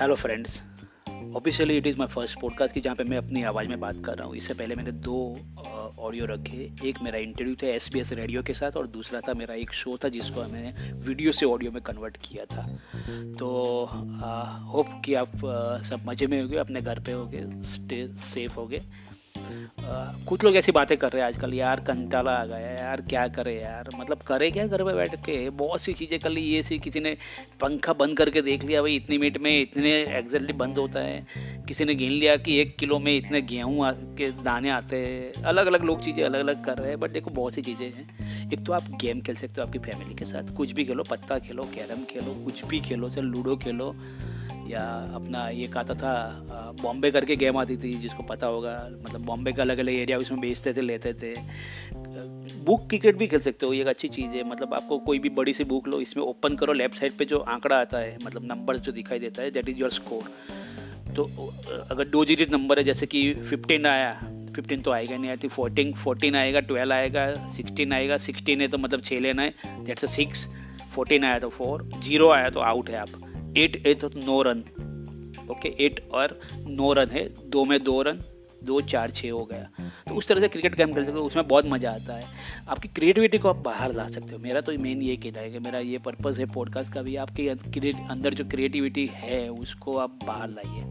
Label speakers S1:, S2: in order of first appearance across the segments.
S1: Hello friends officially it is my first podcast की जहाँ पे मैं अपनी आवाज़ में बात कर रहा हूँ। इससे पहले मैंने दो ऑडियो रखे। एक मेरा इंटरव्यू था एस बी एस रेडियो के साथ और दूसरा था मेरा एक शो था जिसको मैंने वीडियो से ऑडियो में कन्वर्ट किया था। तो होप कि आप आ, सब मज़े में होगे अपने घर पे होगे स्टे सेफ़ होगे। कुछ लोग ऐसी बातें कर रहे हैं आजकल, यार कंटाला आ गया यार क्या करे यार मतलब करे क्या घर में बैठ के? बहुत सी चीज़ें कर ली, ये सी किसी ने पंखा बंद करके देख लिया, भाई इतनी मिनट में इतने एग्जैक्टली बंद होता है। किसी ने गिन लिया कि एक किलो में इतने गेहूँ के दाने आते हैं। अलग अलग लोग चीज़ें अलग अलग कर रहे हैं बट देखो बहुत सी चीज़ें हैं। एक तो आप गेम खेल सकते हो आपकी फैमिली के साथ, कुछ भी खेलो, पत्ता खेलो, कैरम खेलो, कुछ भी खेलो, चाहे लूडो खेलो या अपना ये कहता था बॉम्बे करके गेम आती थी, जिसको पता होगा। मतलब बॉम्बे का अलग अलग एरिया, उसमें बेचते थे, लेते थे। बुक क्रिकेट भी खेल सकते हो, ये एक अच्छी चीज़ है। मतलब आपको कोई भी बड़ी सी बुक लो, इसमें ओपन करो, लेफ़्ट साइड पे जो आंकड़ा आता है मतलब नंबर जो दिखाई देता है दैट इज़ योर स्कोर तो अगर दो डिजिट नंबर है, जैसे कि फिफ्टीन आया फिफ्टीन तो आएगा नहीं आती फोर्टीन फोर्टीन आएगा ट्वेल्व आएगा सिक्सटीन आएगा सिक्सटीन है तो मतलब छः लेना है दैट्स अ सिक्स फोर्टीन आया तो फोर ज़ीरो आया तो आउट है आप। एट तो नो रन। ओके, एट और नो रन है, दो में दो रन, दो चार छः हो गया। तो उस तरह से क्रिकेट गेम खेल सकते हो, उसमें बहुत मज़ा आता है। आपकी क्रिएटिविटी को आप बाहर ला सकते हो। मेरा तो मेन ये कहना है कि मेरा ये पर्पज़ है पॉडकास्ट का भी, आपके अंदर जो क्रिएटिविटी है, उसको आप बाहर लाइए।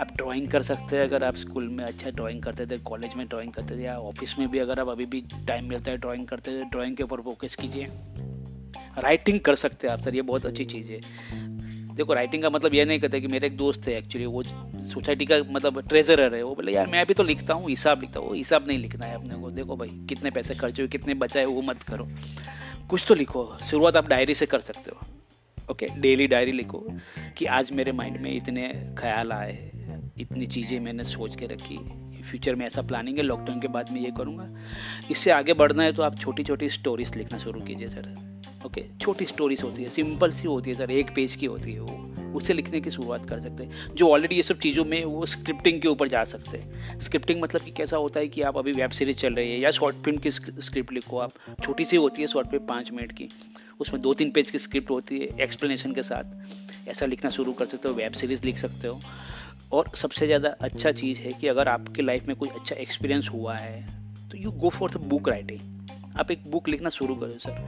S1: आप ड्राइंग कर सकते हैं, अगर आप स्कूल में अच्छा ड्राइंग करते थे कॉलेज में ड्राइंग करते थे, या ऑफ़िस में भी अगर आप अभी भी टाइम मिलता है ड्राइंग करते थे ड्राइंग के ऊपर फोकस कीजिए। राइटिंग कर सकते हैं आप, सर, ये बहुत अच्छी चीज़ है। देखो राइटिंग का मतलब ये नहीं कहते कि मेरे एक दोस्त है एक्चुअली वो सोसाइटी का मतलब ट्रेजरर है, वो बोले, यार, मैं भी तो लिखता हूँ, हिसाब लिखता हूँ हिसाब नहीं लिखना है अपने को, देखो भाई, कितने पैसे खर्च हुए, कितने बचाए वो मत करो। कुछ तो लिखो, शुरुआत आप डायरी से कर सकते हो ओके डेली डायरी लिखो कि आज मेरे माइंड में इतने ख्याल आए इतनी चीज़ें मैंने सोच के रखी फ्यूचर में ऐसा प्लानिंग है लॉकडाउन के बाद मैं ये करूँगा। इससे आगे बढ़ना है तो आप छोटी छोटी स्टोरीज लिखना शुरू कीजिए सर ओके, छोटी स्टोरीज होती है सिंपल सी होती है सर एक पेज की होती है वो। उससे लिखने की शुरुआत कर सकते हैं। जो ऑलरेडी ये सब चीज़ों में वो स्क्रिप्टिंग के ऊपर जा सकते हैं। स्क्रिप्टिंग मतलब कि कैसा होता है कि आप अभी वेब सीरीज़ चल रही है या शॉर्ट फ़िल्म की स्क्रिप्ट लिखो आप। छोटी सी होती है शॉर्ट फ़िल्म पाँच मिनट की। उसमें दो तीन पेज की स्क्रिप्ट होती है एक्सप्लेनेशन के साथ। ऐसा लिखना शुरू कर सकते हो वेब सीरीज़ लिख सकते हो। और सबसे ज़्यादा अच्छा चीज़ है कि अगर आपके लाइफ में कोई अच्छा एक्सपीरियंस हुआ है तो you go for the book writing आप एक बुक लिखना शुरू करो sir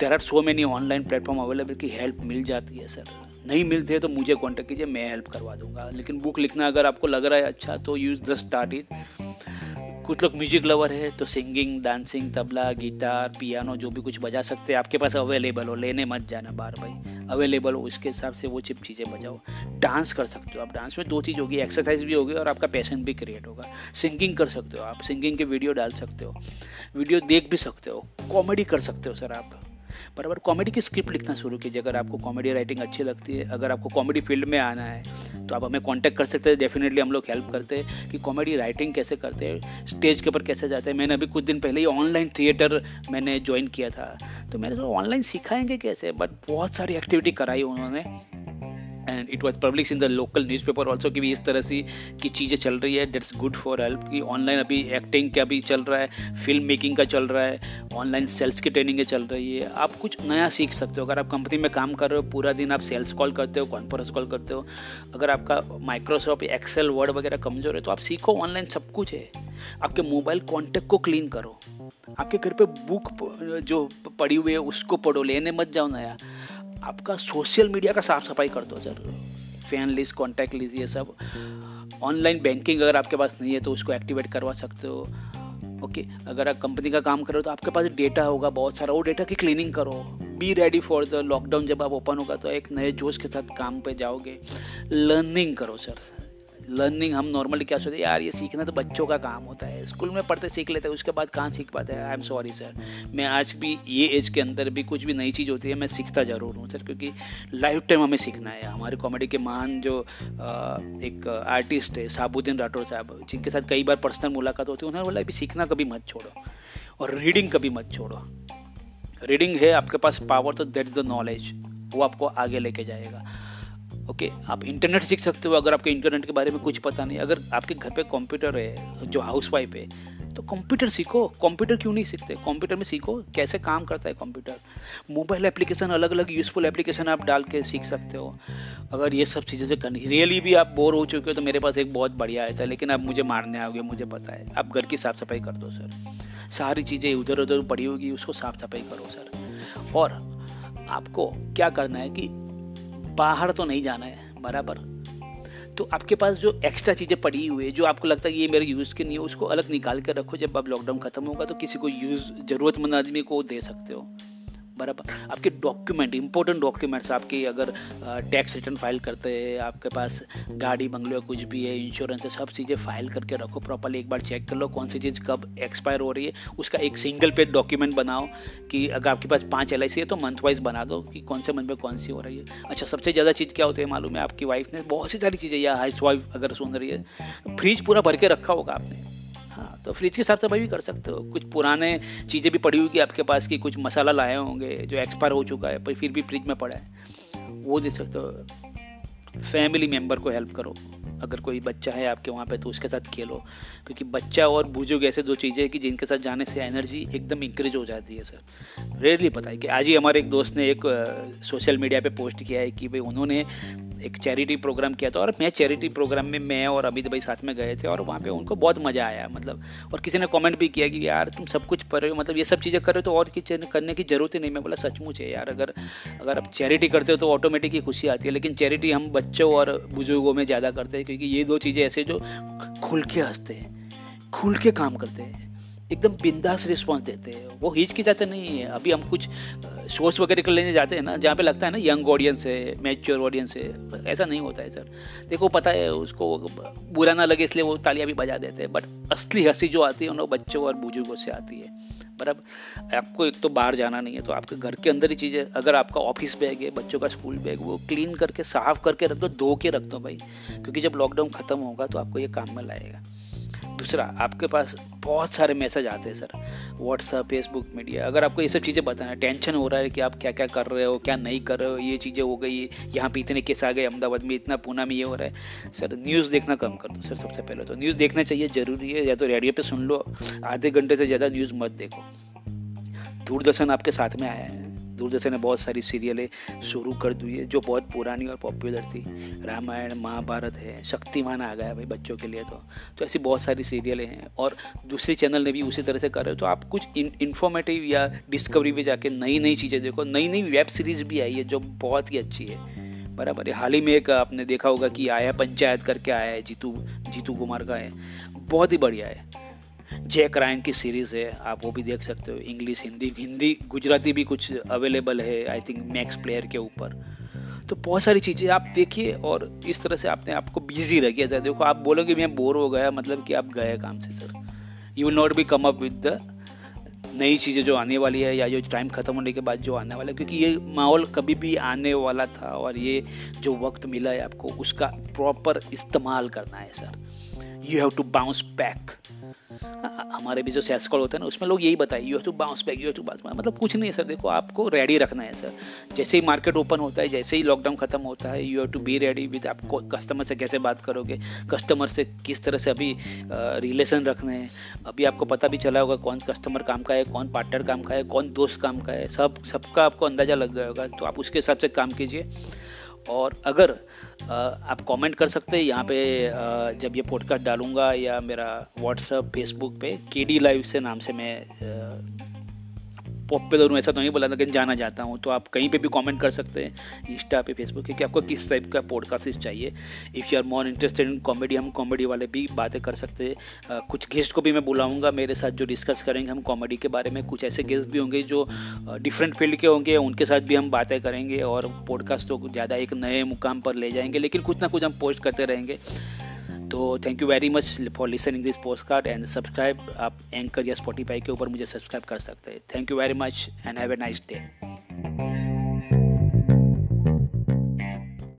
S1: there are so many online platform available की हेल्प मिल जाती है सर नहीं मिलती तो मुझे कॉन्टेक्ट कीजिए, मैं हेल्प करवा दूँगा। लेकिन बुक लिखना अगर आपको लग रहा है अच्छा तो यूज़ द स्टार्ट इट कुछ लोग म्यूज़िक लवर है तो singing dancing tabla guitar piano जो भी कुछ बजा सकते हैं। आपके पास अवेलेबल हो, लेने मत जाना बार भाई अवेलेबल हो, उसके हिसाब से वो चिप चीज़ें बजाओ। डांस कर सकते हो आप डांस में दो चीज़ होगी एक्सरसाइज भी होगी और आपका पैशन भी क्रिएट होगा। सिंगिंग कर सकते हो आप सिंगिंग के वीडियो डाल सकते हो। वीडियो देख भी सकते हो। कॉमेडी कर सकते हो सर आप। बराबर कॉमेडी की स्क्रिप्ट लिखना शुरू कीजिए, अगर आपको कॉमेडी राइटिंग अच्छी लगती है, अगर आपको कॉमेडी फ़ील्ड में आना है तो आप हमें कॉन्टैक्ट कर सकते हैं। डेफिनेटली हम लोग हेल्प करते हैं कि कॉमेडी राइटिंग कैसे करते हैं स्टेज के ऊपर कैसे जाते हैं। मैंने अभी कुछ दिन पहले ही ऑनलाइन थिएटर मैंने ज्वाइन किया था। तो मैंने ऑनलाइन सिखाएँगे कैसे? बट बहुत सारी एक्टिविटी कराई उन्होंने। And it was publish in the local newspaper also कि भी इस तरह से की चीज़ें चल रही है डेट्स गुड फॉर हेल्प कि ऑनलाइन अभी एक्टिंग का भी चल रहा है फ़िल्म मेकिंग का चल रहा है ऑनलाइन सेल्स की ट्रेनिंग चल रही है। आप कुछ नया सीख सकते हो। अगर आप कंपनी में काम कर रहे हो, पूरा दिन आप सेल्स कॉल करते हो कॉन्फ्रेंस कॉल करते हो, अगर आपका माइक्रोसॉफ्ट एक्सेल वर्ड वगैरह कमज़ोर है तो आप सीखो ऑनलाइन सब कुछ है। आपके मोबाइल कॉन्टेक्ट को क्लीन करो। आपके घर पे बुक जो पड़ी हुई है, उसको पढ़ो, लेने मत जाओ नया। आपका सोशल मीडिया का साफ़ सफ़ाई कर दो सर फ़ैन लिस्ट कॉन्टैक्ट ये सब। ऑनलाइन बैंकिंग अगर आपके पास नहीं है तो उसको एक्टिवेट करवा सकते हो। ओके अगर आप कंपनी का काम करो तो आपके पास डेटा होगा, बहुत सारा। वो डेटा की क्लीनिंग करो। Be ready for the lockdown जब आप ओपन होगा तो एक नए जोश के साथ काम पे जाओगे। लर्निंग करो सर लर्निंग हम नॉर्मली क्या सोचते हैं, यार, ये सीखना तो बच्चों का काम होता है। स्कूल में पढ़ते सीख लेते हैं, उसके बाद कहाँ सीख पाते हैं? आई एम सॉरी सर मैं आज भी ये एज के अंदर भी कुछ भी नई चीज़ होती है, मैं सीखता ज़रूर हूँ सर क्योंकि लाइफ टाइम हमें सीखना है। हमारे कॉमेडी के महान जो एक आर्टिस्ट है, साबुद्दीन राठौर साहब, जिनके साथ कई बार पर्सनल मुलाकात होती है, उन्होंने बोला, अभी सीखना कभी मत छोड़ो और रीडिंग कभी मत छोड़ो। रीडिंग है, आपके पास पावर तो दैट इज़ द नॉलेज वो आपको आगे लेके जाएगा। ओके, आप इंटरनेट सीख सकते हो, अगर आपके इंटरनेट के बारे में कुछ पता नहीं। अगर आपके घर पे कंप्यूटर है, जो हाउस वाइफ है तो कंप्यूटर सीखो। कंप्यूटर क्यों नहीं सीखते? कंप्यूटर में सीखो, कैसे काम करता है कंप्यूटर। मोबाइल एप्लीकेशन अलग अलग यूज़फुल एप्लीकेशन आप डाल के सीख सकते हो। अगर ये सब चीज़ें से रियली भी आप बोर हो चुके हो तो मेरे पास एक बहुत बढ़िया आया था, लेकिन आप मुझे मारने आओगे मुझे पता है। आप घर की साफ़ सफ़ाई कर दो, सर। सारी चीज़ें उधर उधर पड़ी होगी, उसको साफ़ सफ़ाई करो, सर। और आपको क्या करना है कि बाहर तो नहीं जाना है, बराबर। तो आपके पास जो एक्स्ट्रा चीज़ें पड़ी हुई है, जो आपको लगता है ये मेरे यूज़ के नहीं है, उसको अलग निकाल कर रखो। जब आप लॉकडाउन खत्म होगा तो किसी को यूज़ ज़रूरतमंद आदमी को दे सकते हो। बराबर। आपके डॉक्यूमेंट इंपॉर्टेंट डॉक्यूमेंट्स आपकी अगर टैक्स रिटर्न फ़ाइल करते हैं, आपके पास गाड़ी, बंगलो कुछ भी है इंश्योरेंस है, सब चीज़ें फ़ाइल करके रखो प्रॉपरली एक बार चेक कर लो कौन सी चीज़ कब एक्सपायर हो रही है। उसका एक सिंगल पेज डॉक्यूमेंट बनाओ कि अगर आपके पास पाँच एल है तो मंथ वाइज बना दो कि कौन से मंथ में कौन सी हो रही है। अच्छा सबसे ज़्यादा चीज़ क्या होती है मालूम है? आपकी वाइफ ने बहुत सी सारी चीज़ें, या हाउस वाइफ अगर सुन रही है फ्रिज पूरा भर के रखा होगा आपने। हाँ तो फ्रिज की साफ़ सफ़ाई भी कर सकते हो। कुछ पुराने चीज़ें भी पड़ी होगी आपके पास की कुछ मसाला लाए होंगे, जो एक्सपायर हो चुका है, पर फिर भी फ्रिज में पड़ा है। वो दे सकते हो। फैमिली मेंबर को हेल्प करो। अगर कोई बच्चा है आपके वहाँ पे तो उसके साथ खेलो। क्योंकि बच्चा और बुज़ुर्ग ऐसे दो चीज़ें हैं कि जिनके साथ जाने से एनर्जी एकदम इंक्रीज हो जाती है सर रेयरली पता है कि आज ही हमारे एक दोस्त ने एक सोशल मीडिया पे पोस्ट किया है कि भाई उन्होंने एक चैरिटी प्रोग्राम किया था और मैं चैरिटी प्रोग्राम में मैं और अमित भाई साथ में गए थे और वहाँ पे उनको बहुत मज़ा आया मतलब और किसी ने कमेंट भी किया कि यार तुम सब कुछ कर रहे हो मतलब ये सब चीज़ें कर रहे हो तो और किसी करने की ज़रूरत ही नहीं। मैं बोला सचमुच है यार अगर अगर आप चैरिटी करते हो तो ऑटोमेटिक ही खुशी आती है लेकिन चैरिटी हम बच्चों और बुज़ुर्गों में ज़्यादा करते हैं क्योंकि ये दो चीज़ें ऐसे जो खुल के हँसते हैं खुल के काम करते हैं। एकदम बिंदास रिस्पॉन्स देते हैं। वो हिचकिचाते नहीं है। अभी हम कुछ शोज़ वगैरह कर लेने जाते हैं ना, जहाँ पे लगता है ना यंग ऑडियंस है मैच्योर ऑडियंस है। ऐसा नहीं होता है सर देखो, पता है, उसको बुरा ना लगे, इसलिए वो तालियाँ भी बजा देते हैं। बट असली हँसी जो आती है उन बच्चों और बुज़ुर्गों से आती है। बराबर आपको एक तो बाहर जाना नहीं है तो आपके घर के अंदर ही चीज़ें, अगर आपका ऑफ़िस बैग है, बच्चों का स्कूल बैग वो क्लीन करके, साफ़ करके रख दो, धो के रख दो भाई। क्योंकि जब लॉकडाउन ख़त्म होगा तो आपको ये काम में लाएगा। दूसरा, आपके पास बहुत सारे मैसेज आते हैं सर व्हाट्सअप फेसबुक मीडिया अगर आपको ये सब चीज़ें बताना है टेंशन हो रहा है कि आप क्या क्या कर रहे हो, क्या नहीं कर रहे हो, ये चीज़ें हो गई, यहाँ पे इतने केस आ गए, अहमदाबाद में इतना पूना में ये हो रहा है. सर न्यूज़ देखना कम कर दो सर सबसे पहले तो. न्यूज़ देखना चाहिए, ज़रूरी है. या तो रेडियो पर सुन लो, आधे घंटे से ज़्यादा न्यूज़ मत देखो. दूरदर्शन आपके साथ में आया है. दूरदर्शन ने बहुत सारी सीरियलें शुरू कर दी है, जो बहुत पुरानी और पॉपुलर थी। रामायण, महाभारत है, शक्तिमान आ गया भाई बच्चों के लिए तो। तो ऐसी बहुत सारी सीरियलें हैं और दूसरे चैनल ने भी उसी तरह से कर रहे हो। तो आप कुछ इन्फॉर्मेटिव या डिस्कवरी में जाके नई नई चीज़ें देखो नई नई वेब सीरीज़ भी आई है, जो बहुत ही अच्छी है। बराबर है। हाल ही में एक आपने देखा होगा कि आया पंचायत करके आया है, जीतू जीतू कुमार का है। बहुत ही बढ़िया है। जैक रायन की सीरीज़ है, आप वो भी देख सकते हो। इंग्लिश हिंदी हिंदी गुजराती भी कुछ अवेलेबल है आई थिंक मैक्स प्लेयर के ऊपर। तो बहुत सारी चीज़ें आप देखिए और इस तरह से आपने आपको बिज़ी रखिए। सर देखो, आप बोलोगे, मैं बोर हो गया। मतलब कि आप गए काम से sir you will not be come up with the नई चीज़ें जो आने वाली है या जो टाइम ख़त्म होने के बाद जो आने वाला है, क्योंकि ये माहौल कभी भी आने वाला था और ये जो वक्त मिला है आपको, उसका प्रॉपर इस्तेमाल करना है sir you have to bounce back हमारे भी जो सेल्स कॉल होता है ना, उसमें लोग यही बताए you have to bounce back you have to bounce back मतलब कुछ नहीं सर देखो, आपको रेडी रखना है सर जैसे ही मार्केट ओपन होता है, जैसे ही लॉकडाउन खत्म होता है you have to be ready with आपको कस्टमर से कैसे बात करोगे कस्टमर से किस तरह से अभी रिलेशन रखने हैं। अभी आपको पता भी चला होगा कौन सा कस्टमर काम का है कौन पार्टनर काम का है, कौन दोस्त काम का है, सब, सबका आपको अंदाज़ा लग गया होगा तो आप उसके हिसाब से काम कीजिए। और अगर आप कमेंट कर सकते हैं, यहाँ पे जब ये पॉडकास्ट डालूँगा या मेरा व्हाट्सअप फेसबुक पे के डी लाइव से नाम से मैं पॉपुलर हूँ ऐसा तो नहीं बोला लेकिन जाना जाता हूँ। तो आप कहीं पे भी कमेंट कर सकते हैं इंस्टा पे फेसबुक पे, कि आपको किस टाइप का पॉडकास्ट चाहिए। If you are more interested in comedy हम कॉमेडी वाले भी बातें कर सकते हैं। कुछ गेस्ट को भी मैं बुलाऊँगा, मेरे साथ जो डिस्कस करेंगे हम कॉमेडी के बारे में, कुछ ऐसे गेस्ट भी होंगे जो डिफरेंट फ़ील्ड के होंगे, उनके साथ भी हम बातें करेंगे और पॉडकास्ट को ज़्यादा एक नए मुकाम पर ले जाएँगे। लेकिन कुछ ना कुछ हम पोस्ट करते रहेंगे। तो thank you very much for listening this podcast and subscribe आप एंकर या स्पॉटीफाई के ऊपर मुझे सब्सक्राइब कर सकते हैं। Thank you very much and have a nice day